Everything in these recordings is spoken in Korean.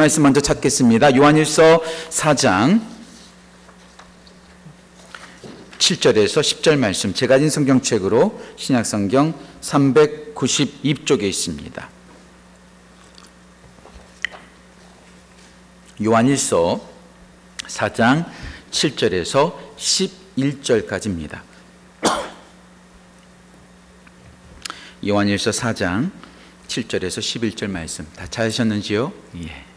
말씀 먼저 찾겠습니다. 요한일서 4장 7절에서 10절 말씀 제가 가진 성경책으로 신약 성경 392쪽에 있습니다. 요한일서 4장 7절에서 11절까지입니다. 요한일서 4장 7절에서 11절 말씀 다 찾으셨는지요? 예.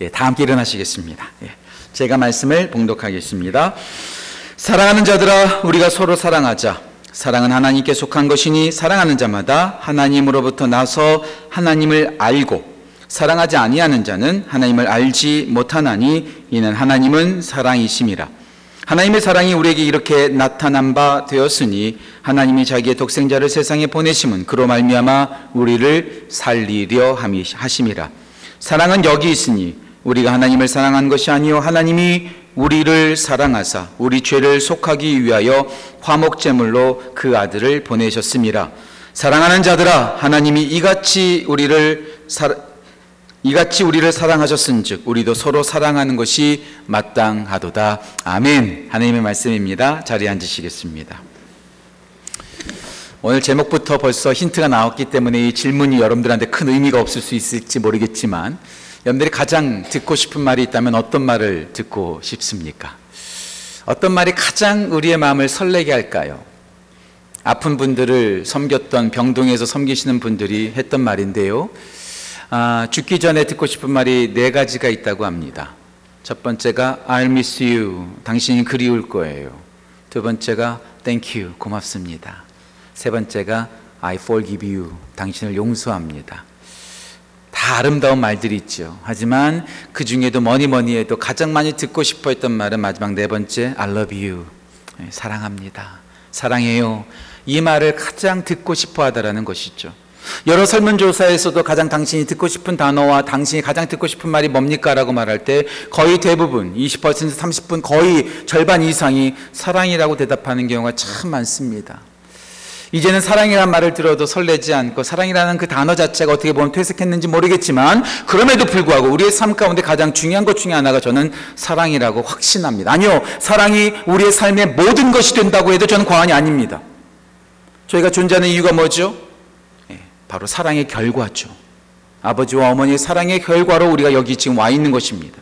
예, 다 함께 일어나시겠습니다. 예. 제가 말씀을 봉독하겠습니다. 사랑하는 자들아 우리가 서로 사랑하자. 사랑은 하나님께 속한 것이니 사랑하는 자마다 하나님으로부터 나서 하나님을 알고 사랑하지 아니하는 자는 하나님을 알지 못하나니 이는 하나님은 사랑이심이라. 하나님의 사랑이 우리에게 이렇게 나타난 바 되었으니 하나님이 자기의 독생자를 세상에 보내심은 그로 말미암아 우리를 살리려 하심이라. 사랑은 여기 있으니 우리가 하나님을 사랑한 것이 아니요 하나님이 우리를 사랑하사 우리 죄를 속하기 위하여 화목제물로 그 아들을 보내셨음이라. 사랑하는 자들아 하나님이 이같이 우리를 사, 이같이 우리를 사랑하셨은즉 우리도 서로 사랑하는 것이 마땅하도다. 아멘. 하나님의 말씀입니다. 자리에 앉으시겠습니다. 오늘 제목부터 벌써 힌트가 나왔기 때문에 이 질문이 여러분들한테 큰 의미가 없을 수 있을지 모르겠지만 여러분들이 가장 듣고 싶은 말이 있다면 어떤 말을 듣고 싶습니까? 어떤 말이 가장 우리의 마음을 설레게 할까요? 아픈 분들을 섬겼던 병동에서 섬기시는 분들이 했던 말인데요. 아, 죽기 전에 듣고 싶은 말이 네 가지가 있다고 합니다. 첫 번째가 I'll miss you. 당신이 그리울 거예요. 두 번째가 Thank you. 고맙습니다. 세 번째가 I forgive you. 당신을 용서합니다. 다 아름다운 말들이 있죠. 하지만 그 중에도 뭐니 뭐니 해도 가장 많이 듣고 싶어 했던 말은 마지막 네 번째 I love you. 네, 사랑합니다. 사랑해요. 이 말을 가장 듣고 싶어 하다라는 것이죠. 여러 설문조사에서도 가장 당신이 듣고 싶은 단어와 당신이 가장 듣고 싶은 말이 뭡니까? 라고 말할 때 거의 대부분 20% 30분 거의 절반 이상이 사랑이라고 대답하는 경우가 참 많습니다. 이제는 사랑이라는 말을 들어도 설레지 않고 사랑이라는 그 단어 자체가 어떻게 보면 퇴색했는지 모르겠지만 그럼에도 불구하고 우리의 삶 가운데 가장 중요한 것 중에 하나가 저는 사랑이라고 확신합니다. 아니요. 사랑이 우리의 삶의 모든 것이 된다고 해도 저는 과언이 아닙니다. 저희가 존재하는 이유가 뭐죠? 바로 사랑의 결과죠. 아버지와 어머니의 사랑의 결과로 우리가 여기 지금 와 있는 것입니다.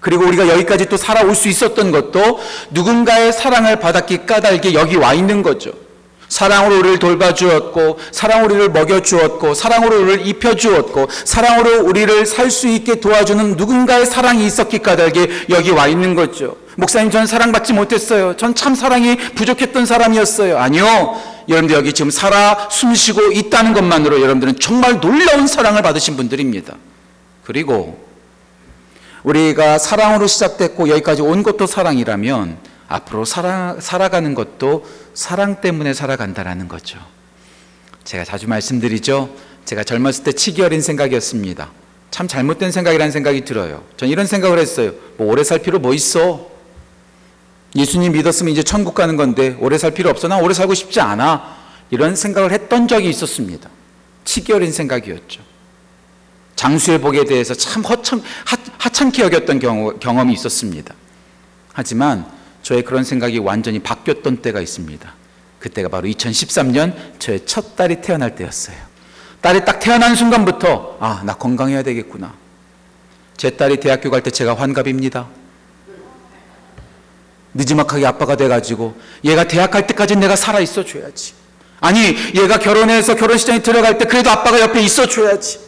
그리고 우리가 여기까지 또 살아올 수 있었던 것도 누군가의 사랑을 받았기 까닭에 여기 와 있는 거죠. 사랑으로 우리를 돌봐주었고, 사랑으로 우리를 먹여주었고, 사랑으로 우리를 입혀주었고, 사랑으로 우리를 살 수 있게 도와주는 누군가의 사랑이 있었기 까닭에 여기 와 있는 거죠. 목사님, 전 사랑받지 못했어요. 전 참 사랑이 부족했던 사람이었어요. 아니요. 여러분들 여기 지금 살아 숨쉬고 있다는 것만으로 여러분들은 정말 놀라운 사랑을 받으신 분들입니다. 그리고 우리가 사랑으로 시작됐고 여기까지 온 것도 사랑이라면 앞으로 살아, 살아가는 것도 사랑 때문에 살아간다라는 거죠. 제가 자주 말씀드리죠. 제가 젊었을 때 치기 어린 생각이었습니다. 참 잘못된 생각이라는 생각이 들어요. 전 이런 생각을 했어요. 뭐 오래 살 필요 뭐 있어? 예수님 믿었으면 이제 천국 가는 건데 오래 살 필요 없어. 나 오래 살고 싶지 않아. 이런 생각을 했던 적이 있었습니다. 치기 어린 생각이었죠. 장수의 복에 대해서 참 허참, 하, 하찮게 여겼던 경우, 경험이 있었습니다. 하지만 저의 그런 생각이 완전히 바뀌었던 때가 있습니다. 그때가 바로 2013년 저의 첫 딸이 태어날 때였어요. 딸이 딱 태어난 순간부터 아, 나 건강해야 되겠구나. 제 딸이 대학교 갈 때 제가 환갑입니다. 늦지막하게 아빠가 돼가지고 얘가 대학 갈 때까지 내가 살아 있어 줘야지. 아니 얘가 결혼해서 결혼시장에 들어갈 때 그래도 아빠가 옆에 있어 줘야지.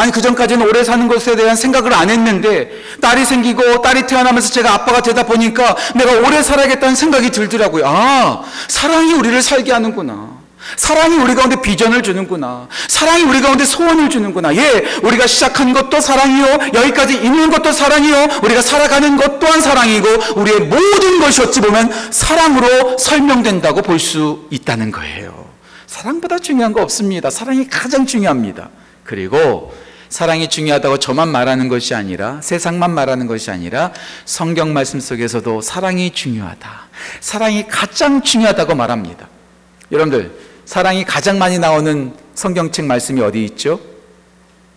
아니 그 전까지는 오래 사는 것에 대한 생각을 안 했는데 딸이 생기고 딸이 태어나면서 제가 아빠가 되다 보니까 내가 오래 살아야겠다는 생각이 들더라고요. 아 사랑이 우리를 살게 하는구나. 사랑이 우리 가운데 비전을 주는구나. 사랑이 우리 가운데 소원을 주는구나. 예, 우리가 시작한 것도 사랑이요. 여기까지 있는 것도 사랑이요. 우리가 살아가는 것 또한 사랑이고, 우리의 모든 것이 어찌 보면 사랑으로 설명된다고 볼 수 있다는 거예요. 사랑보다 중요한 거 없습니다. 사랑이 가장 중요합니다. 그리고 사랑이 중요하다고 저만 말하는 것이 아니라 세상만 말하는 것이 아니라 성경 말씀 속에서도 사랑이 중요하다. 사랑이 가장 중요하다고 말합니다. 여러분들 사랑이 가장 많이 나오는 성경책 말씀이 어디 있죠?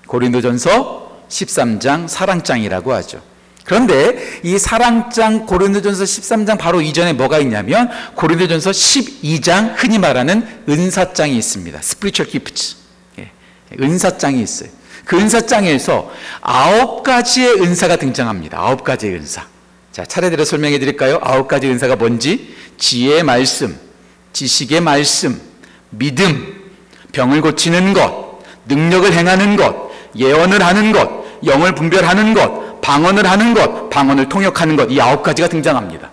고린도전서 13장 사랑장이라고 하죠. 그런데 이 사랑장 고린도전서 13장 바로 이전에 뭐가 있냐면 고린도전서 12장 흔히 말하는 은사장이 있습니다. spiritual gifts. 예, 은사장이 있어요. 그 은사장에서 아홉 가지의 은사가 등장합니다. 아홉 가지의 은사. 자, 차례대로 설명해 드릴까요? 아홉 가지 은사가 뭔지? 지혜의 말씀, 지식의 말씀, 믿음, 병을 고치는 것, 능력을 행하는 것, 예언을 하는 것, 영을 분별하는 것, 방언을 하는 것, 방언을 통역하는 것, 이 아홉 가지가 등장합니다.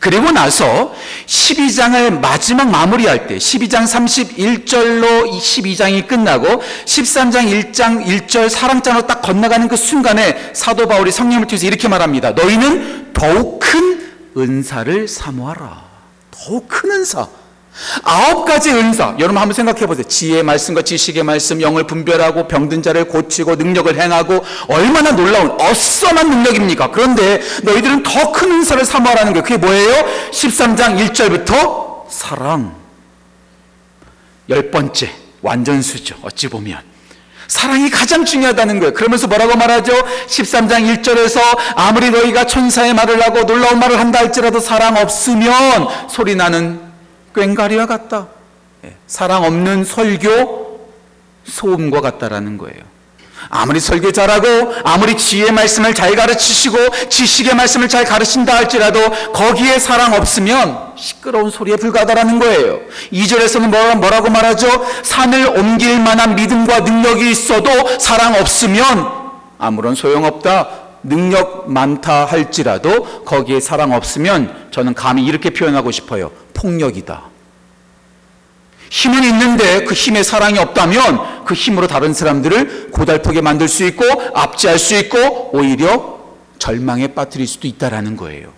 그리고 나서 12장을 마지막 마무리할 때 12장 31절로 12장이 끝나고 13장 1장 1절 사랑장으로 딱 건너가는 그 순간에 사도 바울이 성령을 통해서 이렇게 말합니다. 너희는 더욱 큰 은사를 사모하라. 더욱 큰 은사. 아홉 가지 은사. 여러분 한번 생각해 보세요. 지혜의 말씀과 지식의 말씀, 영을 분별하고 병든 자를 고치고 능력을 행하고 얼마나 놀라운 어썸한 능력입니까? 그런데 너희들은 더 큰 은사를 사모하라는 거예요. 그게 뭐예요? 13장 1절부터 사랑. 열 번째 완전수죠. 어찌 보면. 사랑이 가장 중요하다는 거예요. 그러면서 뭐라고 말하죠? 13장 1절에서 아무리 너희가 천사의 말을 하고 놀라운 말을 한다 할지라도 사랑 없으면 소리 나는 꽹과리와 같다. 예, 사랑 없는 설교 소음과 같다라는 거예요. 아무리 설교 잘하고 아무리 지혜의 말씀을 잘 가르치시고 지식의 말씀을 잘 가르친다 할지라도 거기에 사랑 없으면 시끄러운 소리에 불과하다라는 거예요. 2절에서는 뭐라- 뭐라고 말하죠? 산을 옮길 만한 믿음과 능력이 있어도 사랑 없으면 아무런 소용없다. 능력 많다 할지라도 거기에 사랑 없으면 저는 감히 이렇게 표현하고 싶어요. 폭력이다. 힘은 있는데 그 힘에 사랑이 없다면 그 힘으로 다른 사람들을 고달프게 만들 수 있고 압제할 수 있고 오히려 절망에 빠뜨릴 수도 있다라는 거예요.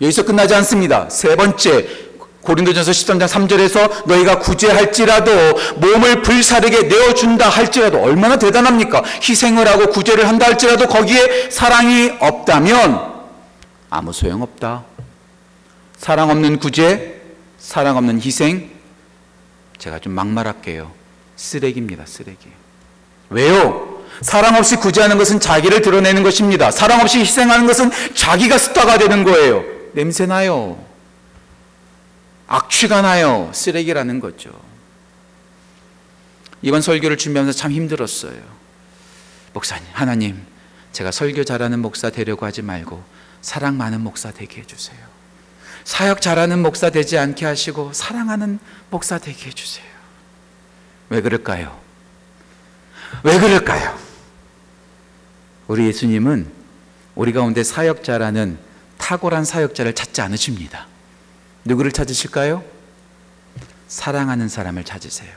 여기서 끝나지 않습니다. 세 번째 고린도전서 13장 3절에서 너희가 구제할지라도 몸을 불사르게 내어준다 할지라도 얼마나 대단합니까? 희생을 하고 구제를 한다 할지라도 거기에 사랑이 없다면 아무 소용없다. 사랑 없는 구제, 사랑 없는 희생, 제가 좀 막말할게요. 쓰레기입니다, 쓰레기. 왜요? 사랑 없이 구제하는 것은 자기를 드러내는 것입니다. 사랑 없이 희생하는 것은 자기가 스타가 되는 거예요. 냄새 나요. 악취가 나요. 쓰레기라는 거죠. 이번 설교를 준비하면서 참 힘들었어요. 목사님, 하나님, 제가 설교 잘하는 목사 되려고 하지 말고 사랑 많은 목사 되게 해주세요. 사역 잘하는 목사 되지 않게 하시고 사랑하는 목사 되게 해주세요. 왜 그럴까요? 왜 그럴까요? 우리 예수님은 우리 가운데 사역자라는 탁월한 사역자를 찾지 않으십니다. 누구를 찾으실까요? 사랑하는 사람을 찾으세요.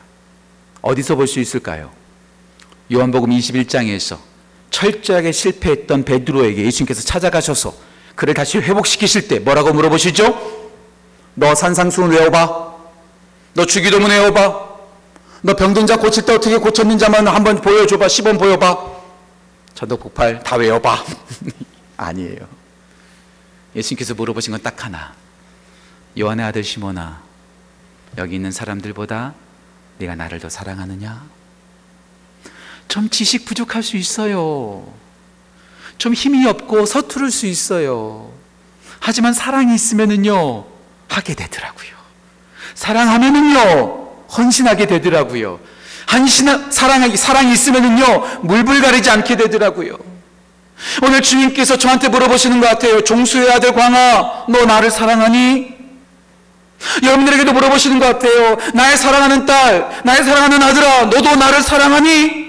어디서 볼 수 있을까요? 요한복음 21장에서 철저하게 실패했던 베드로에게 예수님께서 찾아가셔서 그를 다시 회복시키실 때 뭐라고 물어보시죠? 너 산상수훈 외워봐. 너 주기도문 외워봐. 너 병든 자 고칠 때 어떻게 고쳤는지만 한번 보여줘봐. 시범 보여봐. 전도 폭발 다 외워봐. 아니에요. 예수님께서 물어보신 건 딱 하나. 요한의 아들 시몬아, 여기 있는 사람들보다 네가 나를 더 사랑하느냐? 좀 지식 부족할 수 있어요. 좀 힘이 없고 서투를 수 있어요. 하지만 사랑이 있으면은요, 하게 되더라고요. 사랑하면은요, 헌신하게 되더라고요. 한신 사랑이 사랑이 있으면은요, 물불 가리지 않게 되더라고요. 오늘 주님께서 저한테 물어보시는 것 같아요. 종수의 아들 광아, 너 나를 사랑하니? 여러분들에게도 물어보시는 것 같아요. 나의 사랑하는 딸, 나의 사랑하는 아들아, 너도 나를 사랑하니?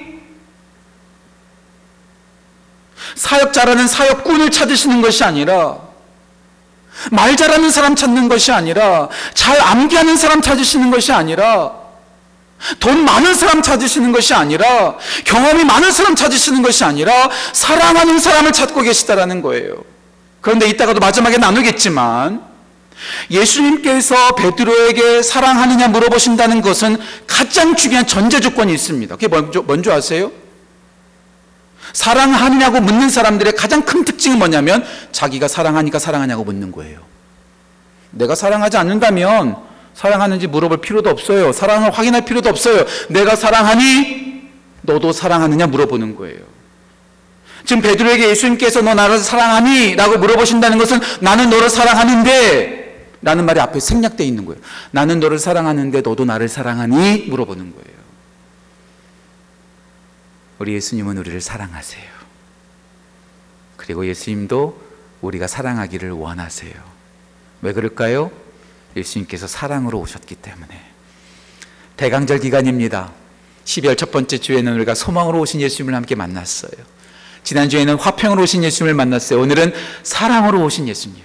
사역자라는 사역꾼을 찾으시는 것이 아니라 말 잘하는 사람 찾는 것이 아니라 잘 암기하는 사람 찾으시는 것이 아니라 돈 많은 사람 찾으시는 것이 아니라 경험이 많은 사람 찾으시는 것이 아니라 사랑하는 사람을 찾고 계시다라는 거예요. 그런데 이따가도 마지막에 나누겠지만 예수님께서 베드로에게 사랑하느냐 물어보신다는 것은 가장 중요한 전제 조건이 있습니다. 그게 뭔지, 아세요? 사랑하느냐고 묻는 사람들의 가장 큰 특징은 뭐냐면 자기가 사랑하니까 사랑하냐고 묻는 거예요. 내가 사랑하지 않는다면 사랑하는지 물어볼 필요도 없어요. 사랑을 확인할 필요도 없어요. 내가 사랑하니 너도 사랑하느냐 물어보는 거예요. 지금 베드로에게 예수님께서 너 나를 사랑하니? 라고 물어보신다는 것은 나는 너를 사랑하는데 라는 말이 앞에 생략되어 있는 거예요. 나는 너를 사랑하는데 너도 나를 사랑하니? 물어보는 거예요. 우리 예수님은 우리를 사랑하세요. 그리고 예수님도 우리가 사랑하기를 원하세요. 왜 그럴까요? 예수님께서 사랑으로 오셨기 때문에. 대강절 기간입니다. 12월 첫 번째 주에는 우리가 소망으로 오신 예수님을 함께 만났어요. 지난주에는 화평으로 오신 예수님을 만났어요. 오늘은 사랑으로 오신 예수님.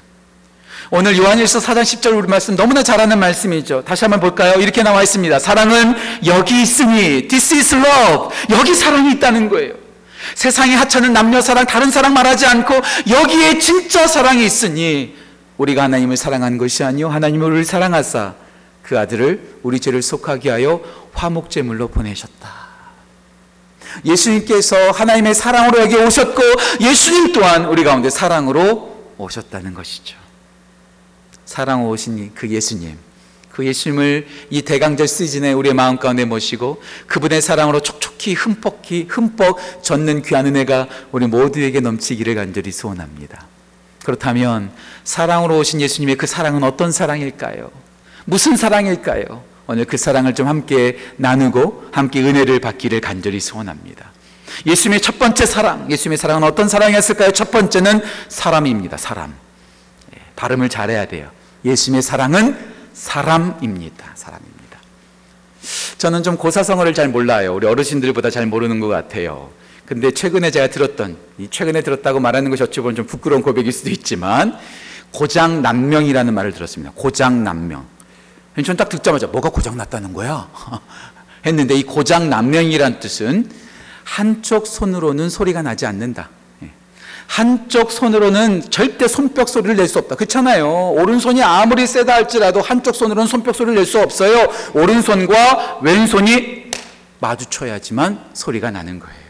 오늘 요한일서 4장 10절 우리 말씀 너무나 잘하는 말씀이죠. 다시 한번 볼까요? 이렇게 나와 있습니다. 사랑은 여기 있으니 this is love. 여기 사랑이 있다는 거예요. 세상에 하찮은 남녀 사랑, 다른 사랑 말하지 않고 여기에 진짜 사랑이 있으니 우리가 하나님을 사랑한 것이 아니요 하나님을 우리를 사랑하사 그 아들을 우리 죄를 속하게 하여 화목 제물로 보내셨다. 예수님께서 하나님의 사랑으로 여기 오셨고 예수님 또한 우리 가운데 사랑으로 오셨다는 것이죠. 사랑 오신 그 예수님, 그 예수님을 이 대강절 시즌에 우리의 마음 가운데 모시고 그분의 사랑으로 촉촉히 흠뻑히 흠뻑 젖는 귀한 은혜가 우리 모두에게 넘치기를 간절히 소원합니다. 그렇다면 사랑으로 오신 예수님의 그 사랑은 어떤 사랑일까요? 무슨 사랑일까요? 오늘 그 사랑을 좀 함께 나누고 함께 은혜를 받기를 간절히 소원합니다. 예수님의 첫 번째 사랑, 예수님의 사랑은 어떤 사랑이었을까요? 첫 번째는 사람입니다. 사람. 예, 발음을 잘해야 돼요. 예수님의 사랑은 사람입니다. 사람입니다. 저는 좀 고사성어를 잘 몰라요. 우리 어르신들보다 잘 모르는 것 같아요. 근데 최근에 제가 들었던, 이 최근에 들었다고 말하는 것이 어찌 보면 좀 부끄러운 고백일 수도 있지만, 고장난명이라는 말을 들었습니다. 고장난명. 전 딱 듣자마자 뭐가 고장났다는 거야? 했는데 이 고장난명이란 뜻은 한쪽 손으로는 소리가 나지 않는다. 예. 한쪽 손으로는 절대 손뼉 소리를 낼 수 없다. 그렇잖아요. 오른손이 아무리 세다 할지라도 한쪽 손으로는 손뼉 소리를 낼 수 없어요. 오른손과 왼손이 마주쳐야지만 소리가 나는 거예요.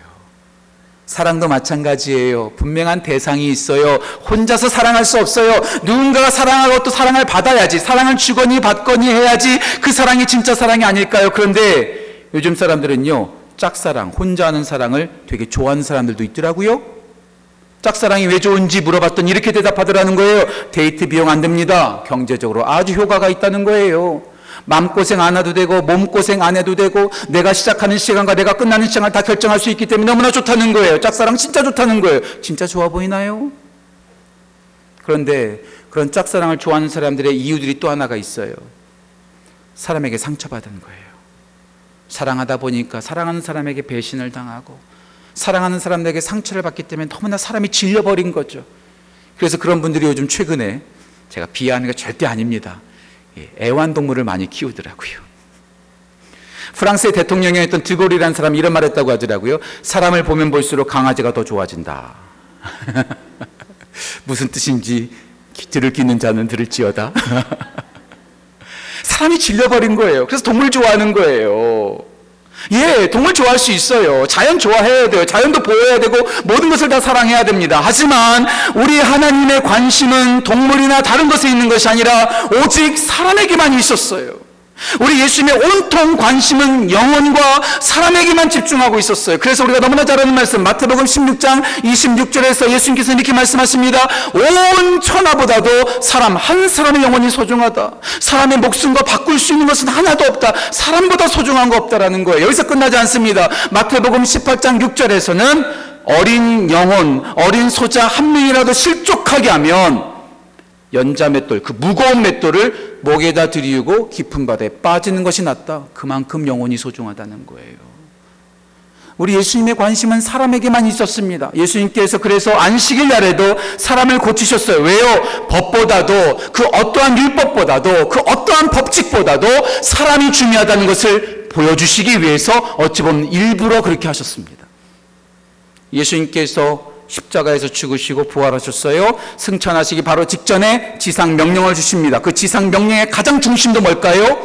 사랑도 마찬가지예요. 분명한 대상이 있어요. 혼자서 사랑할 수 없어요. 누군가가 사랑하고 또 사랑을 받아야지. 사랑을 주거니 받거니 해야지 그 사랑이 진짜 사랑이 아닐까요? 그런데 요즘 사람들은요, 짝사랑, 혼자 하는 사랑을 되게 좋아하는 사람들도 있더라고요. 짝사랑이 왜 좋은지 물어봤더니 이렇게 대답하더라는 거예요. 데이트 비용 안 듭니다. 경제적으로 아주 효과가 있다는 거예요. 마음고생 안 해도 되고 몸고생 안 해도 되고 내가 시작하는 시간과 내가 끝나는 시간을 다 결정할 수 있기 때문에 너무나 좋다는 거예요. 짝사랑 진짜 좋다는 거예요. 진짜 좋아 보이나요? 그런데 그런 짝사랑을 좋아하는 사람들의 이유들이 또 하나가 있어요. 사람에게 상처받은 거예요. 사랑하다 보니까 사랑하는 사람에게 배신을 당하고 사랑하는 사람에게 상처를 받기 때문에 너무나 사람이 질려버린 거죠. 그래서 그런 분들이 요즘 최근에 제가 비하하는 게 절대 아닙니다. 예, 애완동물을 많이 키우더라고요. 프랑스의 대통령이었던 드골이라는 사람이 이런 말 했다고 하더라고요. 사람을 보면 볼수록 강아지가 더 좋아진다. 무슨 뜻인지 들을 끼는 자는 들을지어다. 사람이 질려버린 거예요. 그래서 동물 좋아하는 거예요. 예, 동물 좋아할 수 있어요. 자연 좋아해야 돼요. 자연도 보호해야 되고 모든 것을 다 사랑해야 됩니다. 하지만 우리 하나님의 관심은 동물이나 다른 것에 있는 것이 아니라 오직 사람에게만 있었어요. 우리 예수님의 온통 관심은 영혼과 사람에게만 집중하고 있었어요. 그래서 우리가 너무나 잘 아는 말씀, 마태복음 16장 26절에서 예수님께서 이렇게 말씀하십니다. 온 천하보다도 사람, 한 사람의 영혼이 소중하다. 사람의 목숨과 바꿀 수 있는 것은 하나도 없다. 사람보다 소중한 거 없다라는 거예요. 여기서 끝나지 않습니다. 마태복음 18장 6절에서는 어린 영혼, 어린 소자 한 명이라도 실족하게 하면 연자 맷돌, 그 무거운 맷돌을 목에다 들이우고 깊은 바다에 빠지는 것이 낫다. 그만큼 영혼이 소중하다는 거예요. 우리 예수님의 관심은 사람에게만 있었습니다. 예수님께서 그래서 안식일 날에도 사람을 고치셨어요. 왜요? 법보다도 그 어떠한 율법보다도 그 어떠한 법칙보다도 사람이 중요하다는 것을 보여주시기 위해서 어찌 보면 일부러 그렇게 하셨습니다. 예수님께서 십자가에서 죽으시고 부활하셨어요. 승천하시기 바로 직전에 지상 명령을 주십니다. 그 지상 명령의 가장 중심도 뭘까요?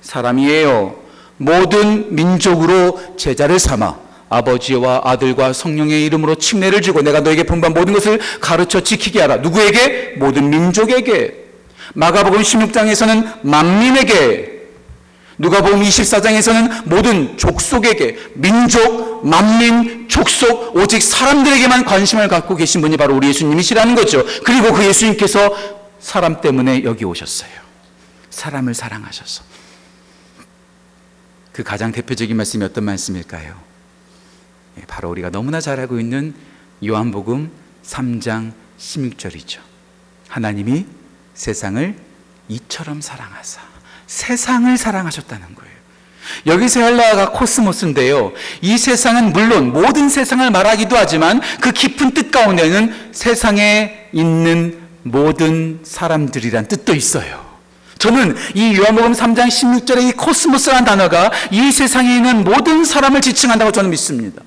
사람이에요. 모든 민족으로 제자를 삼아 아버지와 아들과 성령의 이름으로 침례를 주고 내가 너에게 분반 모든 것을 가르쳐 지키게 하라. 누구에게? 모든 민족에게. 마가복음 16장에서는 만민에게 누가복음 24장에서는 모든 족속에게 민족, 만민, 족속 오직 사람들에게만 관심을 갖고 계신 분이 바로 우리 예수님이시라는 거죠. 그리고 그 예수님께서 사람 때문에 여기 오셨어요. 사람을 사랑하셔서. 그 가장 대표적인 말씀이 어떤 말씀일까요? 예, 바로 우리가 너무나 잘 알고 있는 요한복음 3장 16절이죠. 하나님이 세상을 이처럼 사랑하사 세상을 사랑하셨다는 거예요. 여기서 헬라어가 코스모스인데요. 이 세상은 물론 모든 세상을 말하기도 하지만 그 깊은 뜻 가운데는 세상에 있는 모든 사람들이란 뜻도 있어요. 저는 이 요한복음 3장 16절의 이 코스모스라는 단어가 이 세상에 있는 모든 사람을 지칭한다고 저는 믿습니다.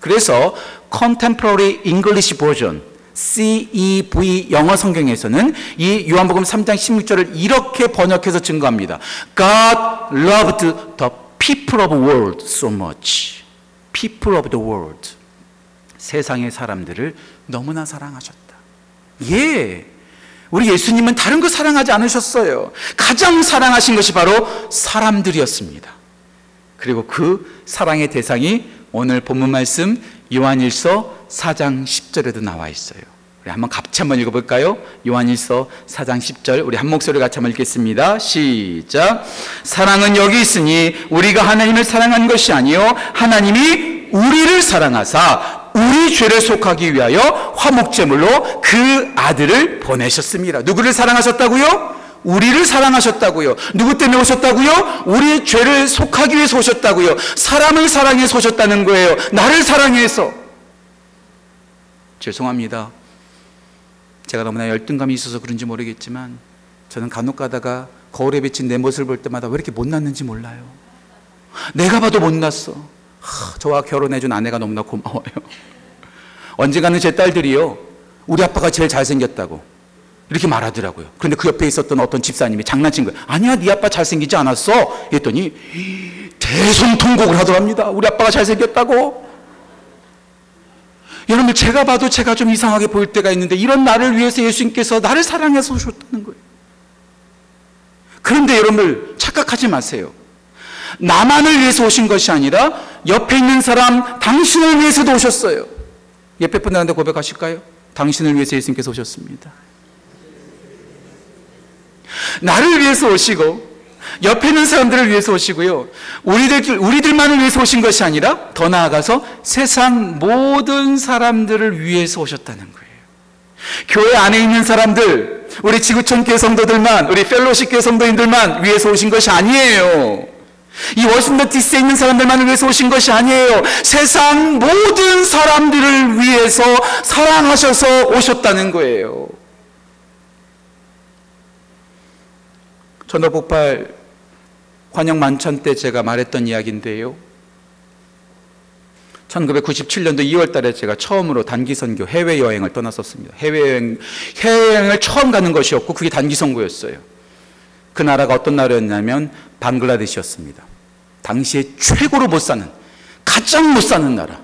그래서 Contemporary English Version CEV 영어 성경에서는 이 요한복음 3장 16절을 이렇게 번역해서 증거합니다. God loved the people of the world so much. People of the world. 세상의 사람들을 너무나 사랑하셨다. 예. 우리 예수님은 다른 거 사랑하지 않으셨어요. 가장 사랑하신 것이 바로 사람들이었습니다. 그리고 그 사랑의 대상이 오늘 본문 말씀 요한일서 4장 10절에도 나와 있어요. 우리 한번 같이 한번 읽어볼까요? 요한일서 4장 10절 우리 한 목소리 같이 한번 읽겠습니다. 시작. 사랑은 여기 있으니 우리가 하나님을 사랑한 것이 아니요 하나님이 우리를 사랑하사 우리 죄를 속하기 위하여 화목제물로 그 아들을 보내셨습니다. 누구를 사랑하셨다고요? 우리를 사랑하셨다고요. 누구 때문에 오셨다고요? 우리 죄를 속하기 위해서 오셨다고요. 사람을 사랑해서 오셨다는 거예요. 나를 사랑해서. 죄송합니다. 제가 너무나 열등감이 있어서 그런지 모르겠지만 저는 간혹 가다가 거울에 비친 내 모습을 볼 때마다 왜 이렇게 못났는지 몰라요. 내가 봐도 못났어. 하, 저와 결혼해준 아내가 너무나 고마워요. 언젠가는 제 딸들이요. 우리 아빠가 제일 잘생겼다고. 이렇게 말하더라고요. 그런데 그 옆에 있었던 어떤 집사님이 장난친 거예요. 아니야, 네 아빠 잘생기지 않았어. 했더니 대성통곡을 하더랍니다. 우리 아빠가 잘생겼다고. 여러분, 제가 봐도 제가 좀 이상하게 보일 때가 있는데 이런 나를 위해서 예수님께서 나를 사랑해서 오셨다는 거예요. 그런데 여러분, 착각하지 마세요. 나만을 위해서 오신 것이 아니라 옆에 있는 사람, 당신을 위해서도 오셨어요. 옆에 분들한테 고백하실까요? 당신을 위해서 예수님께서 오셨습니다. 나를 위해서 오시고 옆에 있는 사람들을 위해서 오시고요. 우리들 우리들만을 위해서 오신 것이 아니라 더 나아가서 세상 모든 사람들을 위해서 오셨다는 거예요. 교회 안에 있는 사람들, 우리 지구촌 교회 성도들만, 우리 펠로십 교회 성도인들만 위해서 오신 것이 아니에요. 이 워싱턴 DC에 있는 사람들만을 위해서 오신 것이 아니에요. 세상 모든 사람들을 위해서 사랑하셔서 오셨다는 거예요. 전도폭발 환영 만찬 때 제가 말했던 이야기인데요. 1997년도 2월 달에 제가 처음으로 단기 선교 해외 여행을 떠났었습니다. 해외 여행 해외 여행을 처음 가는 것이었고 그게 단기 선교였어요. 그 나라가 어떤 나라였냐면 방글라데시였습니다. 당시에 최고로 못 사는 가장 못 사는 나라.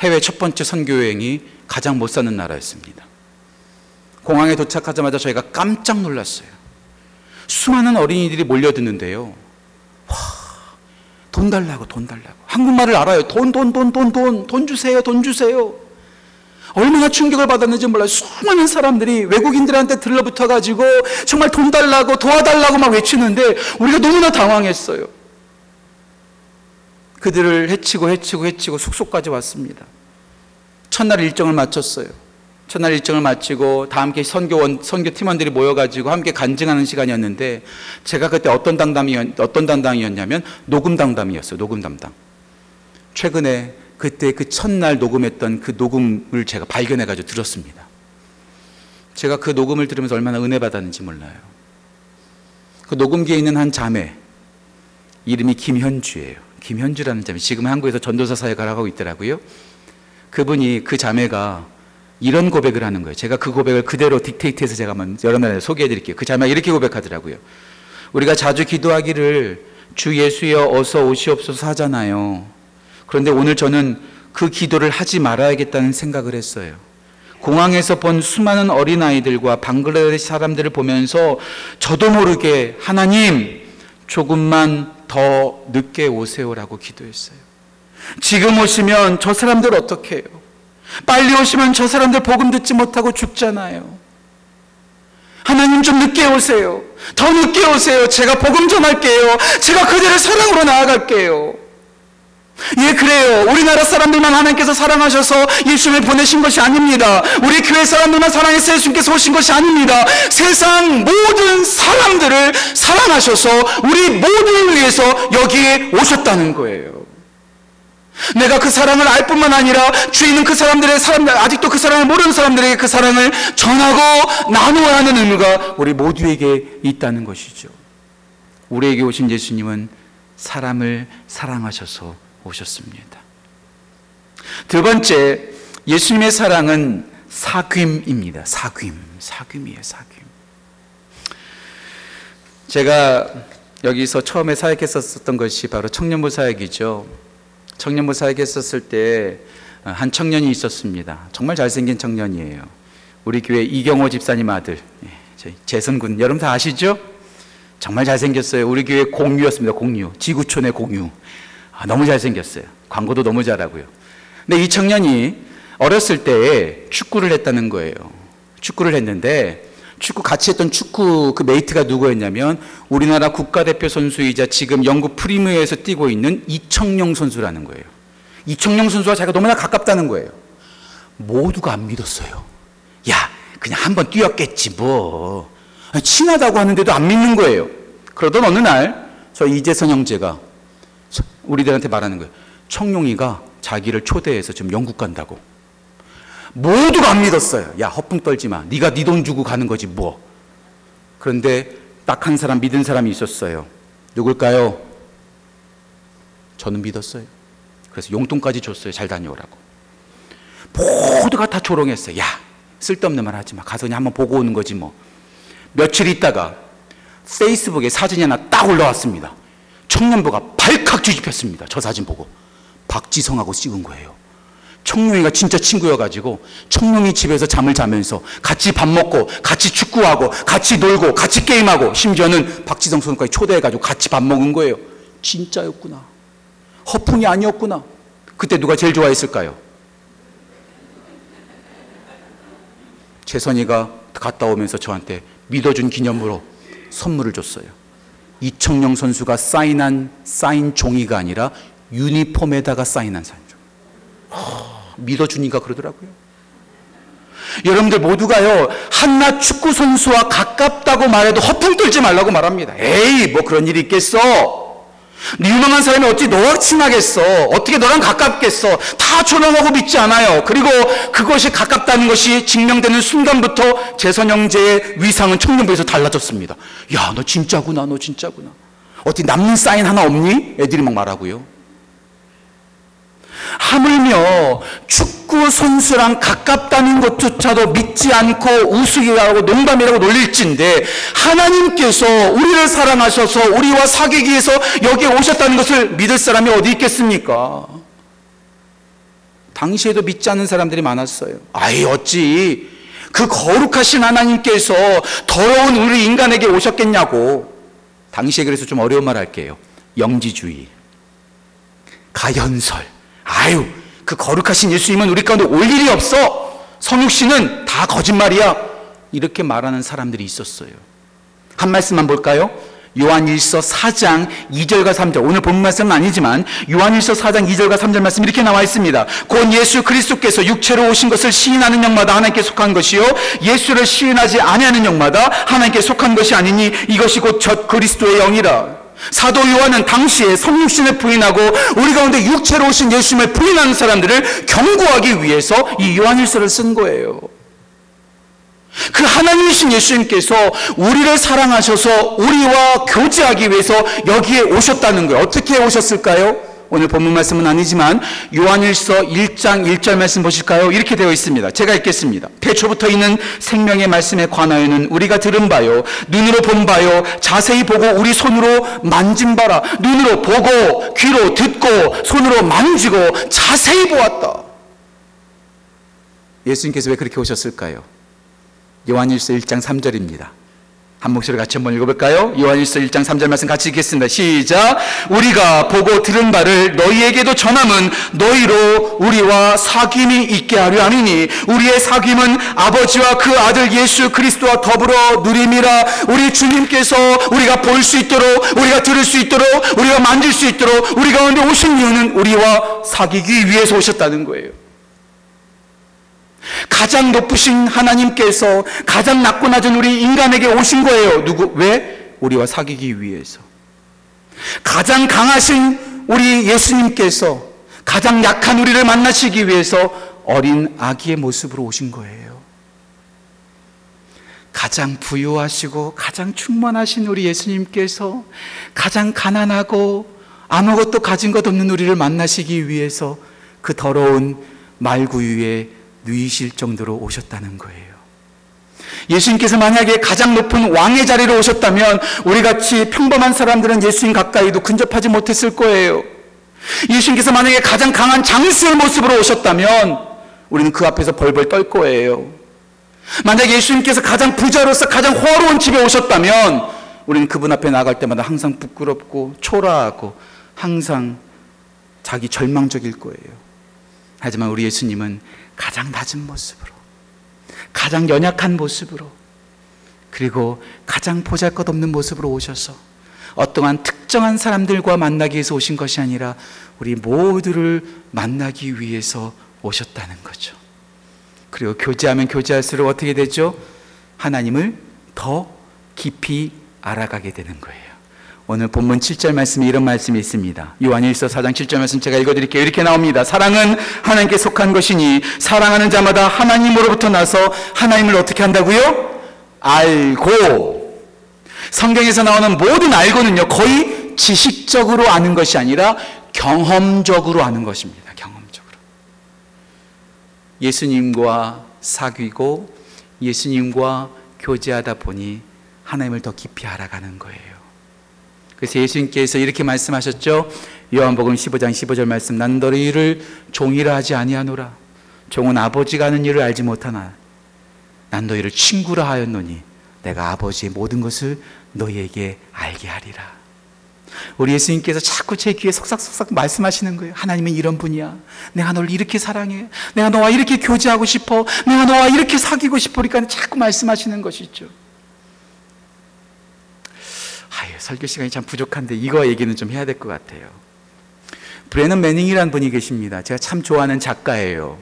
해외 첫 번째 선교 여행이 가장 못 사는 나라였습니다. 공항에 도착하자마자 저희가 깜짝 놀랐어요. 수많은 어린이들이 몰려드는데요. 와, 돈 달라고, 돈 달라고. 한국말을 알아요. 돈, 돈, 돈, 돈, 돈, 돈 주세요, 돈 주세요. 얼마나 충격을 받았는지 몰라요. 수많은 사람들이 외국인들한테 들러붙어가지고 정말 돈 달라고, 도와달라고 막 외치는데 우리가 너무나 당황했어요. 그들을 해치고, 해치고, 해치고 숙소까지 왔습니다. 첫날 일정을 마쳤어요. 첫날 일정을 마치고 다 함께 선교원 선교 팀원들이 모여가지고 함께 간증하는 시간이었는데 제가 그때 어떤 담당이 어떤 담당이었냐면 녹음 담당이었어요. 녹음 담당. 최근에 그때 그 첫날 녹음했던 그 녹음을 제가 발견해가지고 들었습니다. 제가 그 녹음을 들으면서 얼마나 은혜 받았는지 몰라요. 그 녹음기에 있는 한 자매 이름이 김현주예요. 김현주라는 자매 지금 한국에서 전도사 사역을 하고 있더라고요. 그분이 그 자매가 이런 고백을 하는 거예요. 제가 그 고백을 그대로 딕테이트해서 제가 한번 여러분한테 소개해 드릴게요. 그 자매가 이렇게 고백하더라고요. 우리가 자주 기도하기를 주 예수여 어서 오시옵소서 하잖아요. 그런데 오늘 저는 그 기도를 하지 말아야겠다는 생각을 했어요. 공항에서 본 수많은 어린아이들과 방글라데시 사람들을 보면서 저도 모르게 하나님, 조금만 더 늦게 오세요라고 기도했어요. 지금 오시면 저 사람들 어떻게 해요? 빨리 오시면 저 사람들 복음 듣지 못하고 죽잖아요. 하나님 좀 늦게 오세요. 더 늦게 오세요. 제가 복음 전할게요. 제가 그들의 사랑으로 나아갈게요. 예, 그래요. 우리나라 사람들만 하나님께서 사랑하셔서 예수님을 보내신 것이 아닙니다. 우리 교회 사람들만 사랑해서 예수님께서 오신 것이 아닙니다. 세상 모든 사람들을 사랑하셔서 우리 모두를 위해서 여기에 오셨다는 거예요. 내가 그 사랑을 알 뿐만 아니라 주인은 그 사람들의 사람들 아직도 그 사랑을 모르는 사람들에게 그 사랑을 전하고 나누어야 하는 의무가 우리 모두에게 있다는 것이죠. 우리에게 오신 예수님은 사람을 사랑하셔서 오셨습니다. 두 번째, 예수님의 사랑은 사귐입니다. 사귐, 사귐이에요, 사귐. 제가 여기서 처음에 사역했었던 것이 바로 청년부 사역이죠. 청년부 사역했었을 때 한 청년이 있었습니다. 정말 잘생긴 청년이에요. 우리 교회 이경호 집사님 아들, 예, 재선군. 여러분 다 아시죠? 정말 잘생겼어요. 우리 교회 공유였습니다. 공유. 지구촌의 공유. 아, 너무 잘생겼어요. 광고도 너무 잘하고요. 근데 이 청년이 어렸을 때 축구를 했다는 거예요. 축구를 했는데 축구 같이 했던 축구 그 메이트가 누구였냐면 우리나라 국가대표 선수이자 지금 영국 프리미어에서 뛰고 있는 이청용 선수라는 거예요. 이청용 선수와 자기가 너무나 가깝다는 거예요. 모두가 안 믿었어요. 야, 그냥 한번 뛰었겠지 뭐. 친하다고 하는데도 안 믿는 거예요. 그러던 어느 날 저 이재선 형제가 우리들한테 말하는 거예요. 청룡이가 자기를 초대해서 지금 영국 간다고. 모두가 안 믿었어요. 야 허풍 떨지 마. 네가 네 돈 주고 가는 거지 뭐. 그런데 딱 한 사람 믿은 사람이 있었어요. 누굴까요? 저는 믿었어요. 그래서 용돈까지 줬어요. 잘 다녀오라고. 모두가 다 조롱했어요. 야 쓸데없는 말 하지 마. 가서 그냥 한번 보고 오는 거지 뭐. 며칠 있다가 페이스북에 사진이 하나 딱 올라왔습니다. 청년부가 발칵 뒤집혔습니다. 저 사진 보고. 박지성하고 찍은 거예요. 청룡이가 진짜 친구여가지고 청룡이 집에서 잠을 자면서 같이 밥 먹고 같이 축구하고 같이 놀고 같이 게임하고 심지어는 박지성 선수까지 초대해가지고 같이 밥 먹은 거예요. 진짜였구나. 허풍이 아니었구나. 그때 누가 제일 좋아했을까요? 재선이가 갔다 오면서 저한테 믿어준 기념으로 선물을 줬어요. 이청용 선수가 사인한 사인 종이가 아니라 유니폼에다가 사인한 사인 종. 믿어주니까 그러더라고요. 여러분들 모두가요, 한낱 축구 선수와 가깝다고 말해도 허풍 떨지 말라고 말합니다. 에이, 뭐 그런 일이 있겠어? 유명한 사람이 어찌 너와 친하겠어? 어떻게 너랑 가깝겠어? 다 조롱하고 믿지 않아요. 그리고 그것이 가깝다는 것이 증명되는 순간부터 재선 형제의 위상은 청년부에서 달라졌습니다. 야, 너 진짜구나, 너 진짜구나. 어디 남는 사인 하나 없니? 애들이 막 말하고요. 하물며 축구 선수랑 가깝다는 것조차도 믿지 않고 우스개하고 농담이라고 놀릴진데 하나님께서 우리를 사랑하셔서 우리와 사귀기 위해서 여기에 오셨다는 것을 믿을 사람이 어디 있겠습니까? 당시에도 믿지 않는 사람들이 많았어요. 아이 어찌 그 거룩하신 하나님께서 더러운 우리 인간에게 오셨겠냐고. 당시에 그래서 좀 어려운 말 할게요. 영지주의, 가연설. 아유, 그 거룩하신 예수님은 우리 가운데 올 일이 없어. 성육신은 다 거짓말이야. 이렇게 말하는 사람들이 있었어요. 한 말씀만 볼까요? 요한일서 4장 2절과 3절. 오늘 본 말씀은 아니지만 요한일서 4장 2절과 3절 말씀 이렇게 나와 있습니다. 곧 예수 그리스도께서 육체로 오신 것을 시인하는 영마다 하나님께 속한 것이요 예수를 시인하지 아니하는 영마다 하나님께 속한 것이 아니니 이것이 곧 젖 그리스도의 영이라. 사도 요한은 당시에 성육신을 부인하고 우리 가운데 육체로 오신 예수님을 부인하는 사람들을 경고하기 위해서 이 요한일서를 쓴 거예요. 그 하나님이신 예수님께서 우리를 사랑하셔서 우리와 교제하기 위해서 여기에 오셨다는 거예요. 어떻게 오셨을까요? 오늘 본문 말씀은 아니지만 요한일서 1장 1절 말씀 보실까요? 이렇게 되어 있습니다. 제가 읽겠습니다. 태초부터 있는 생명의 말씀에 관하여는 우리가 들은 바요, 눈으로 본 바요, 자세히 보고 우리 손으로 만진 바라. 눈으로 보고, 귀로 듣고, 손으로 만지고, 자세히 보았다. 예수님께서 왜 그렇게 오셨을까요? 요한일서 1장 3절입니다. 한 목소리 같이 한번 읽어볼까요? 요한일서 1장 3절 말씀 같이 읽겠습니다. 시작. 우리가 보고 들은 바를 너희에게도 전함은 너희로 우리와 사귐이 있게 하려 함이니 우리의 사귐은 아버지와 그 아들 예수 그리스도와 더불어 누림이라 우리 주님께서 우리가 볼 수 있도록 우리가 들을 수 있도록 우리가 만질 수 있도록 우리 가운데 오신 이유는 우리와 사귀기 위해서 오셨다는 거예요. 가장 높으신 하나님께서 가장 낮고 낮은 우리 인간에게 오신 거예요. 누구? 왜? 우리와 사귀기 위해서. 가장 강하신 우리 예수님께서 가장 약한 우리를 만나시기 위해서 어린 아기의 모습으로 오신 거예요. 가장 부유하시고 가장 충만하신 우리 예수님께서 가장 가난하고 아무것도 가진 것 없는 우리를 만나시기 위해서 그 더러운 말구유에 누이실 정도로 오셨다는 거예요. 예수님께서 만약에 가장 높은 왕의 자리로 오셨다면 우리 같이 평범한 사람들은 예수님 가까이도 근접하지 못했을 거예요. 예수님께서 만약에 가장 강한 장수의 모습으로 오셨다면 우리는 그 앞에서 벌벌 떨 거예요. 만약 예수님께서 가장 부자로서 가장 호화로운 집에 오셨다면 우리는 그분 앞에 나갈 때마다 항상 부끄럽고 초라하고 항상 자기 절망적일 거예요. 하지만 우리 예수님은 가장 낮은 모습으로, 가장 연약한 모습으로, 그리고 가장 보잘 것 없는 모습으로 오셔서 어떠한 특정한 사람들과 만나기 위해서 오신 것이 아니라 우리 모두를 만나기 위해서 오셨다는 거죠. 그리고 교제하면 교제할수록 어떻게 되죠? 하나님을 더 깊이 알아가게 되는 거예요. 오늘 본문 7절 말씀에 이런 말씀이 있습니다. 요한일서 4장 7절 말씀 제가 읽어드릴게요. 이렇게 나옵니다. 사랑은 하나님께 속한 것이니 사랑하는 자마다 하나님으로부터 나서 하나님을 어떻게 한다고요? 알고. 성경에서 나오는 모든 알고는요, 거의 지식적으로 아는 것이 아니라 경험적으로 아는 것입니다. 경험적으로. 예수님과 사귀고 예수님과 교제하다 보니 하나님을 더 깊이 알아가는 거예요. 그래서 예수님께서 이렇게 말씀하셨죠. 요한복음 15장 15절 말씀 난 너희를 종이라 하지 아니하노라. 종은 아버지가 하는 일을 알지 못하나 난 너희를 친구라 하였노니 내가 아버지의 모든 것을 너희에게 알게 하리라. 우리 예수님께서 자꾸 제 귀에 속삭속삭 말씀하시는 거예요. 하나님은 이런 분이야. 내가 너를 이렇게 사랑해. 내가 너와 이렇게 교제하고 싶어. 내가 너와 이렇게 사귀고 싶어. 그러니까 자꾸 말씀하시는 것이죠. 아유, 설교 시간이 참 부족한데 이거 얘기는 좀 해야 될 것 같아요. 브레넌 매닝이라는 분이 계십니다. 제가 참 좋아하는 작가예요.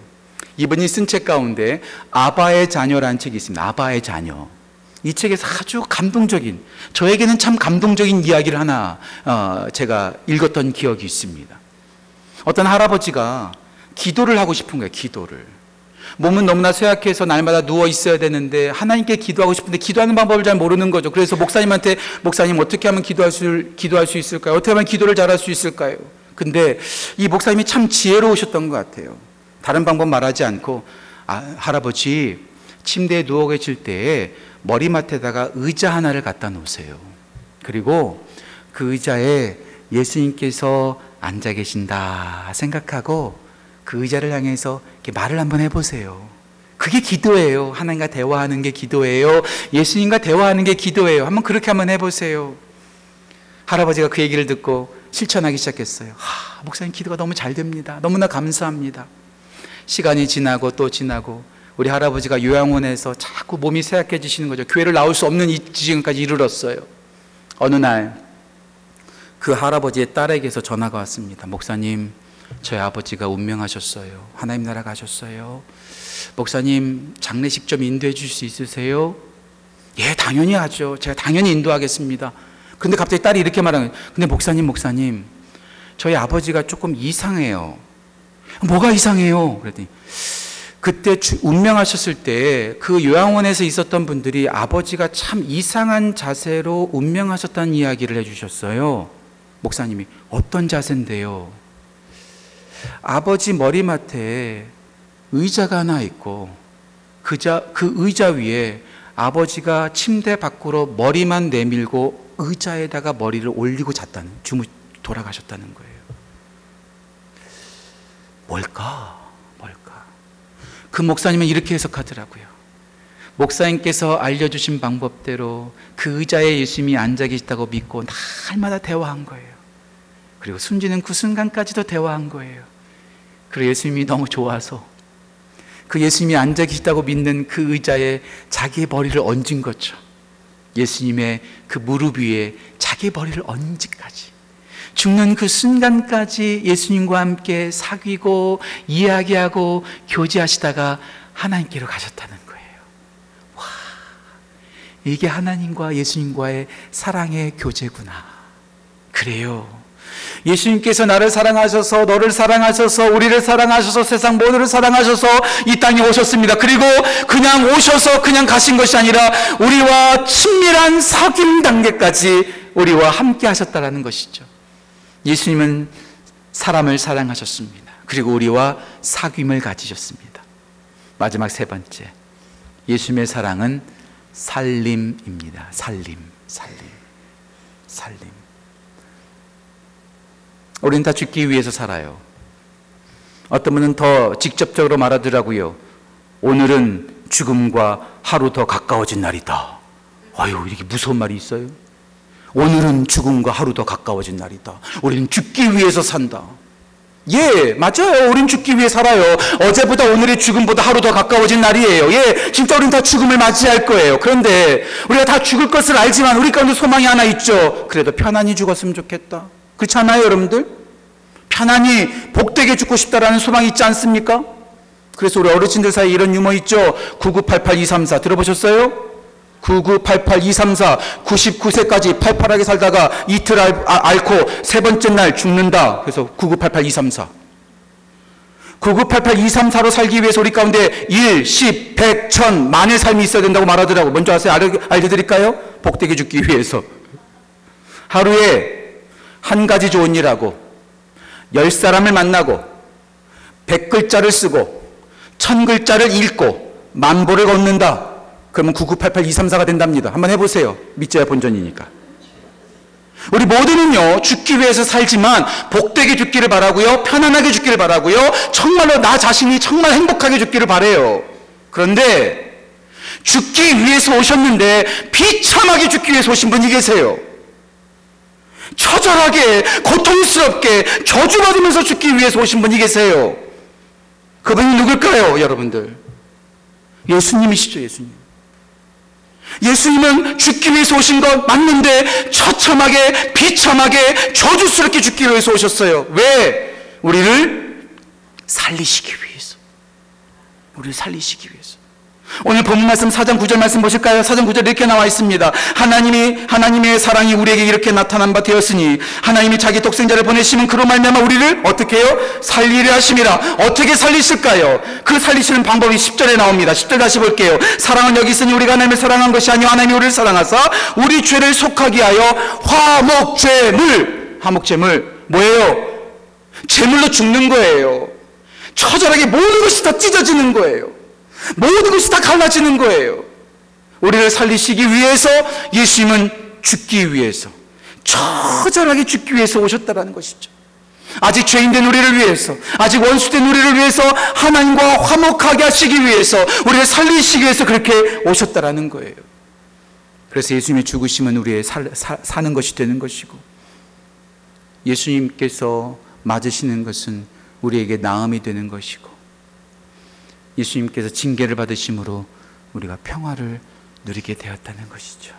이분이 쓴 책 가운데 아바의 자녀라는 책이 있습니다. 아바의 자녀. 이 책에서 아주 감동적인 저에게는 참 감동적인 이야기를 하나 어, 제가 읽었던 기억이 있습니다. 어떤 할아버지가 기도를 하고 싶은 거예요. 기도를. 몸은 너무나 쇠약해서 날마다 누워 있어야 되는데 하나님께 기도하고 싶은데 기도하는 방법을 잘 모르는 거죠. 그래서 목사님한테 목사님 어떻게 하면 기도할 수 기도할 수 있을까요? 어떻게 하면 기도를 잘할 수 있을까요? 근데 이 목사님이 참 지혜로우셨던 것 같아요. 다른 방법 말하지 않고 아, 할아버지 침대에 누워 계실 때 머리맡에다가 의자 하나를 갖다 놓으세요. 그리고 그 의자에 예수님께서 앉아 계신다 생각하고 그 의자를 향해서 이렇게 말을 한번 해보세요. 그게 기도예요. 하나님과 대화하는 게 기도예요. 예수님과 대화하는 게 기도예요. 한번 그렇게 한번 해보세요. 할아버지가 그 얘기를 듣고 실천하기 시작했어요. 하, 목사님 기도가 너무 잘 됩니다. 너무나 감사합니다. 시간이 지나고 또 지나고 우리 할아버지가 요양원에서 자꾸 몸이 쇠약해지시는 거죠. 교회를 나올 수 없는 이 지경까지 이르렀어요. 어느 날 그 할아버지의 딸에게서 전화가 왔습니다. 목사님, 저희 아버지가 운명하셨어요. 하나님 나라 가셨어요. 목사님, 장례식 좀 인도해 주실 수 있으세요? 예, 당연히 하죠. 제가 당연히 인도하겠습니다. 근데 갑자기 딸이 이렇게 말하는 거예요. 근데 목사님, 목사님, 저희 아버지가 조금 이상해요. 뭐가 이상해요? 그랬더니 그때 운명하셨을 때 그 요양원에서 있었던 분들이 아버지가 참 이상한 자세로 운명하셨다는 이야기를 해주셨어요. 목사님이 어떤 자세인데요? 아버지 머리맡에 의자가 하나 있고 그, 자, 그 의자 위에 아버지가 침대 밖으로 머리만 내밀고 의자에다가 머리를 올리고 잤다는 주무 돌아가셨다는 거예요. 뭘까? 뭘까? 그 목사님은 이렇게 해석하더라고요. 목사님께서 알려주신 방법대로 그 의자에 예수님이 앉아 계시다고 믿고 날마다 대화한 거예요. 그리고 숨지는 그 순간까지도 대화한 거예요. 그리고 예수님이 너무 좋아서 그 예수님이 앉아 계시다고 믿는 그 의자에 자기의 머리를 얹은 거죠. 예수님의 그 무릎 위에 자기의 머리를 얹기까지. 죽는 그 순간까지 예수님과 함께 사귀고 이야기하고 교제하시다가 하나님께로 가셨다는 거예요. 와, 이게 하나님과 예수님과의 사랑의 교제구나. 그래요. 예수님께서 나를 사랑하셔서 너를 사랑하셔서 우리를 사랑하셔서 세상 모두를 사랑하셔서 이 땅에 오셨습니다. 그리고 그냥 오셔서 그냥 가신 것이 아니라 우리와 친밀한 사귐 단계까지 우리와 함께 하셨다라는 것이죠. 예수님은 사람을 사랑하셨습니다. 그리고 우리와 사귐을 가지셨습니다. 마지막 세 번째. 예수님의 사랑은 살림입니다. 살림, 살림, 살림. 우리는 다 죽기 위해서 살아요. 어떤 분은 더 직접적으로 말하더라고요. 오늘은 죽음과 하루 더 가까워진 날이다. 아유, 이렇게 무서운 말이 있어요? 오늘은 죽음과 하루 더 가까워진 날이다. 우리는 죽기 위해서 산다. 예, 맞아요. 우린 죽기 위해 살아요. 어제보다 오늘이 죽음보다 하루 더 가까워진 날이에요. 예, 진짜 우린 다 죽음을 맞이할 거예요. 그런데 우리가 다 죽을 것을 알지만 우리 가운데 소망이 하나 있죠. 그래도 편안히 죽었으면 좋겠다. 그렇지 않아요, 여러분들? 편안히 복되게 죽고 싶다라는 소망이 있지 않습니까? 그래서 우리 어르신들 사이에 이런 유머 있죠. 9988234 들어보셨어요? 9988234 99세까지 팔팔하게 살다가 이틀 알, 아, 앓고 세 번째 날 죽는다. 그래서 9988234 9988234로 살기 위해서 우리 가운데 1, 10, 100, 1000, 만의 삶이 있어야 된다고 말하더라고. 먼저 아세요? 알려, 알려드릴까요? 복되게 죽기 위해서. 하루에 한 가지 좋은 일하고, 열 사람을 만나고, 백 글자를 쓰고, 천 글자를 읽고, 만보를 걷는다. 그러면 9988234가 된답니다. 한번 해보세요. 믿져야 본전이니까. 우리 모두는요, 죽기 위해서 살지만, 복되게 죽기를 바라고요, 편안하게 죽기를 바라고요, 정말로 나 자신이 정말 행복하게 죽기를 바래요. 그런데, 죽기 위해서 오셨는데, 비참하게 죽기 위해서 오신 분이 계세요. 처절하게, 고통스럽게, 저주받으면서 죽기 위해서 오신 분이 계세요. 그분이 누굴까요, 여러분들? 예수님이시죠, 예수님. 예수님은 죽기 위해서 오신 것 맞는데 처참하게 비참하게 저주스럽게 죽기 위해서 오셨어요. 왜? 우리를 살리시기 위해서. 우리를 살리시기 위해서. 오늘 본문 말씀 4장 9절 말씀 보실까요? 4장 9절 이렇게 나와 있습니다. 하나님이 하나님의 사랑이 우리에게 이렇게 나타난 바 되었으니 하나님이 자기 독생자를 보내시면 그로 말미암아 우리를 어떻게 해요? 살리려 하심이라. 어떻게 살리실까요? 그 살리시는 방법이 10절에 나옵니다. 10절 다시 볼게요. 사랑은 여기 있으니 우리가 하나님을 사랑한 것이 아니요 하나님이 우리를 사랑하사 우리 죄를 속하게 하여 화목제물 화목제물 뭐예요? 제물로 죽는 거예요. 처절하게 모든 것이 다 찢어지는 거예요. 모든 것이 다 갈라지는 거예요. 우리를 살리시기 위해서 예수님은 죽기 위해서 처절하게 죽기 위해서 오셨다라는 것이죠. 아직 죄인된 우리를 위해서, 아직 원수된 우리를 위해서 하나님과 화목하게 하시기 위해서, 우리를 살리시기 위해서 그렇게 오셨다라는 거예요. 그래서 예수님의 죽으심은 우리의 살, 사, 사는 것이 되는 것이고, 예수님께서 맞으시는 것은 우리에게 나음이 되는 것이고, 예수님께서 징계를 받으심으로 우리가 평화를 누리게 되었다는 것이죠.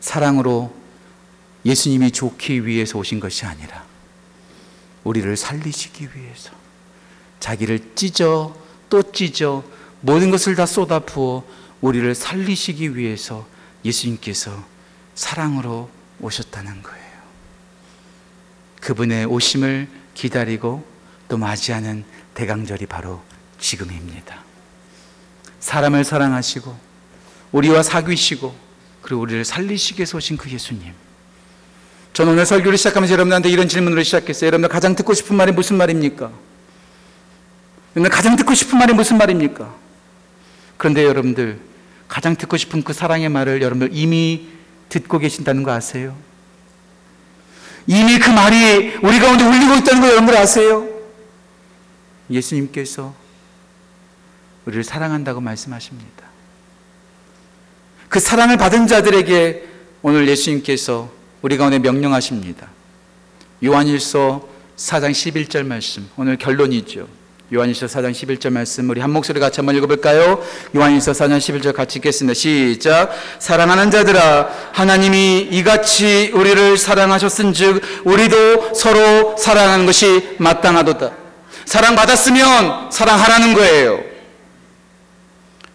사랑으로 예수님이 좋기 위해서 오신 것이 아니라 우리를 살리시기 위해서 자기를 찢어 또 찢어 모든 것을 다 쏟아부어 우리를 살리시기 위해서 예수님께서 사랑으로 오셨다는 거예요. 그분의 오심을 기다리고 또 맞이하는 대강절이 바로 지금입니다. 사람을 사랑하시고 우리와 사귀시고 그리고 우리를 살리시기 위해서 오신 그 예수님. 저는 오늘 설교를 시작하면서 여러분한테 이런 질문으로 시작했어요. 여러분들 가장 듣고 싶은 말이 무슨 말입니까? 여러분들 가장 듣고 싶은 말이 무슨 말입니까? 그런데 여러분들 가장 듣고 싶은 그 사랑의 말을 여러분들 이미 듣고 계신다는 거 아세요? 이미 그 말이 우리 가운데 울리고 있다는 거 여러분들 아세요? 예수님께서 우리를 사랑한다고 말씀하십니다. 그 사랑을 받은 자들에게 오늘 예수님께서 우리 가운데 명령하십니다. 요한일서 4장 11절 말씀. 오늘 결론이죠. 요한일서 4장 11절 말씀 우리 한 목소리 같이 한번 읽어볼까요? 요한일서 4장 11절 같이 읽겠습니다. 시작. 사랑하는 자들아 하나님이 이같이 우리를 사랑하셨은즉 우리도 서로 사랑하는 것이 마땅하도다. 사랑받았으면 사랑하라는 거예요.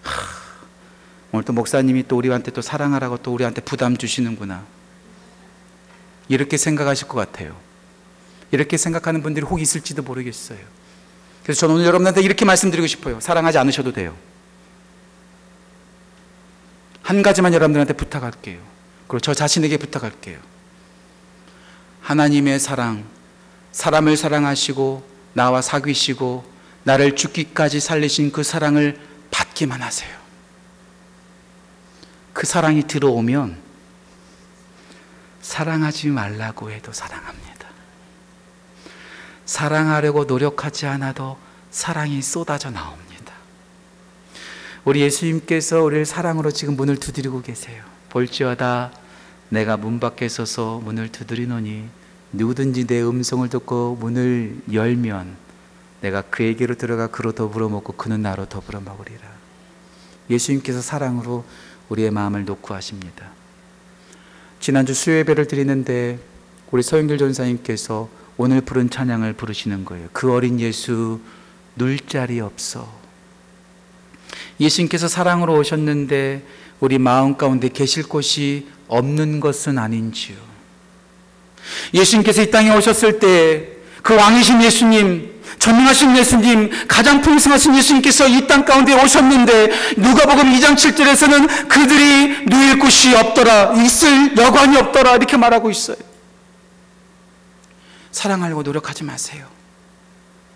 하, 오늘 또 목사님이 또 우리한테 또 사랑하라고 또 우리한테 부담 주시는구나. 이렇게 생각하실 것 같아요. 이렇게 생각하는 분들이 혹 있을지도 모르겠어요. 그래서 저는 오늘 여러분한테 이렇게 말씀드리고 싶어요. 사랑하지 않으셔도 돼요. 한 가지만 여러분들한테 부탁할게요. 그리고 저 자신에게 부탁할게요. 하나님의 사랑, 사람을 사랑하시고 나와 사귀시고 나를 죽기까지 살리신 그 사랑을 받기만 하세요. 그 사랑이 들어오면 사랑하지 말라고 해도 사랑합니다. 사랑하려고 노력하지 않아도 사랑이 쏟아져 나옵니다. 우리 예수님께서 우리를 사랑으로 지금 문을 두드리고 계세요. 볼지어다 내가 문 밖에 서서 문을 두드리노니 누구든지 내 음성을 듣고 문을 열면 내가 그에게로 들어가 그로 더불어 먹고 그는 나로 더불어 먹으리라. 예수님께서 사랑으로 우리의 마음을 놓고 하십니다. 지난주 수요예배를 드리는데 우리 서영길 전사님께서 오늘 부른 찬양을 부르시는 거예요. 그 어린 예수 눌 자리 없어. 예수님께서 사랑으로 오셨는데 우리 마음 가운데 계실 곳이 없는 것은 아닌지요. 예수님께서 이 땅에 오셨을 때 그 왕이신 예수님, 전능하신 예수님, 가장 풍성하신 예수님께서 이 땅 가운데 오셨는데 누가복음 2장 7절에서는 그들이 누일 곳이 없더라, 있을 여관이 없더라 이렇게 말하고 있어요. 사랑하려고 노력하지 마세요.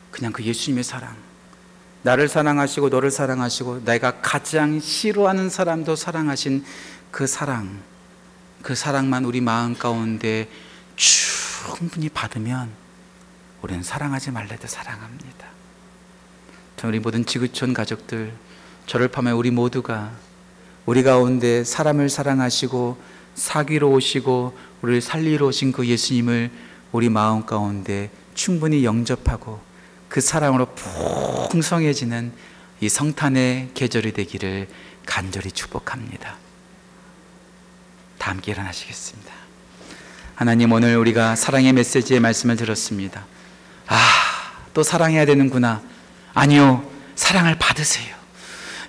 그냥 그 예수님의 사랑. 나를 사랑하시고 너를 사랑하시고 내가 가장 싫어하는 사람도 사랑하신 그 사랑. 그 사랑만 우리 마음 가운데 충분히 받으면 우리는 사랑하지 말래도 사랑합니다. 저 우리 모든 지구촌 가족들, 저를 포함해 우리 모두가 우리 가운데 사람을 사랑하시고 사귀러 오시고 우리를 살리러 오신 그 예수님을 우리 마음 가운데 충분히 영접하고 그 사랑으로 풍성해지는 이 성탄의 계절이 되기를 간절히 축복합니다. 다 함께 일어나시겠습니다. 하나님 오늘 우리가 사랑의 메시지의 말씀을 들었습니다. 아, 또 사랑해야 되는구나. 아니요, 사랑을 받으세요.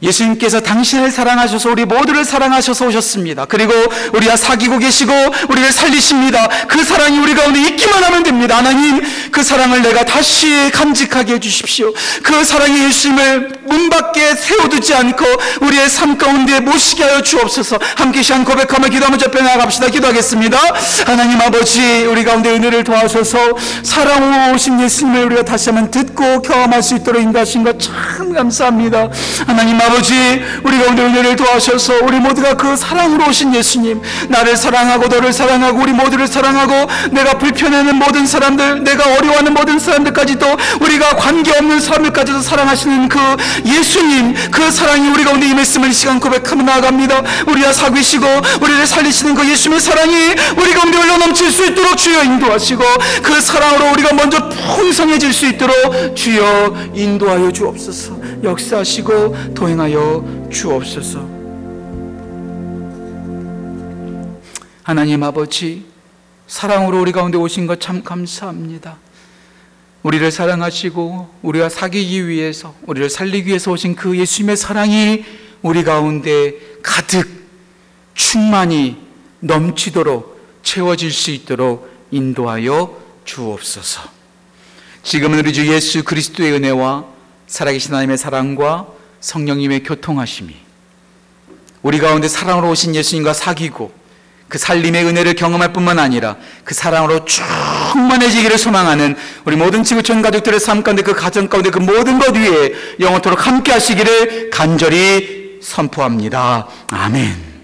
예수님께서 당신을 사랑하셔서 우리 모두를 사랑하셔서 오셨습니다. 그리고 우리와 사귀고 계시고 우리를 살리십니다. 그 사랑이 우리 가운데 있기만 하면 됩니다. 하나님, 그 사랑을 내가 다시 간직하게 해주십시오. 그 사랑의 예수님을 문 밖에 세워두지 않고 우리의 삶 가운데 모시게 하여 주옵소서. 함께 시한 고백하며 기도하며 접해 나갑시다. 기도하겠습니다. 하나님 아버지, 우리 가운데 은혜를 도와셔서 사랑으로 오신 예수님을 우리가 다시 한번 듣고 경험할 수 있도록 인도하신 것 참 감사합니다. 하나님 아버지 우리 가운데 은혜를 도와셔서 우리 모두가 그 사랑으로 오신 예수님 나를 사랑하고 너를 사랑하고 우리 모두를 사랑하고 내가 불편해하는 모든 사람들 내가 어려워하는 모든 사람들까지도 우리가 관계없는 사람들까지도 사랑하시는 그 예수님 그 사랑이 우리 가운데 임했음을 이 시간 고백하며 나아갑니다. 우리와 사귀시고 우리를 살리시는 그 예수님의 사랑이 우리 가운데 흘러 넘칠 수 있도록 주여 인도하시고 그 사랑으로 우리가 먼저 풍성해질 수 있도록 주여 인도하여 주옵소서 역사하시고 도행하여 주옵소서. 하나님 아버지, 사랑으로 우리 가운데 오신 것 참 감사합니다. 우리를 사랑하시고 우리와 사귀기 위해서 우리를 살리기 위해서 오신 그 예수님의 사랑이 우리 가운데 가득 충만히 넘치도록 채워질 수 있도록 인도하여 주옵소서. 지금은 우리 주 예수 그리스도의 은혜와 살아계신 하나님의 사랑과 성령님의 교통하심이 우리 가운데 사랑으로 오신 예수님과 사귀고 그 살림의 은혜를 경험할 뿐만 아니라 그 사랑으로 충만해지기를 소망하는 우리 모든 지구촌 가족들의 삶 가운데 그 가정 가운데 그 모든 것 위에 영원토록 함께 하시기를 간절히 선포합니다. 아멘.